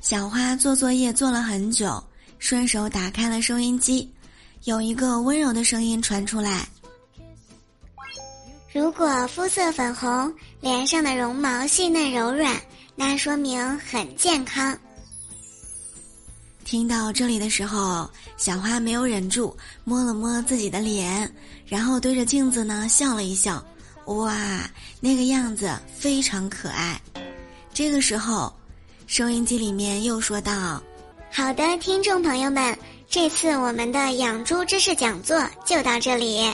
小花做作业做了很久，顺手打开了收音机，有一个温柔的声音传出来：“如果肤色粉红，脸上的绒毛细嫩柔软，那说明很健康。”听到这里的时候，小花没有忍住，摸了摸自己的脸，然后对着镜子呢笑了一笑，哇，那个样子非常可爱。这个时候。收音机里面又说道：“好的，听众朋友们，这次我们的养猪知识讲座就到这里。”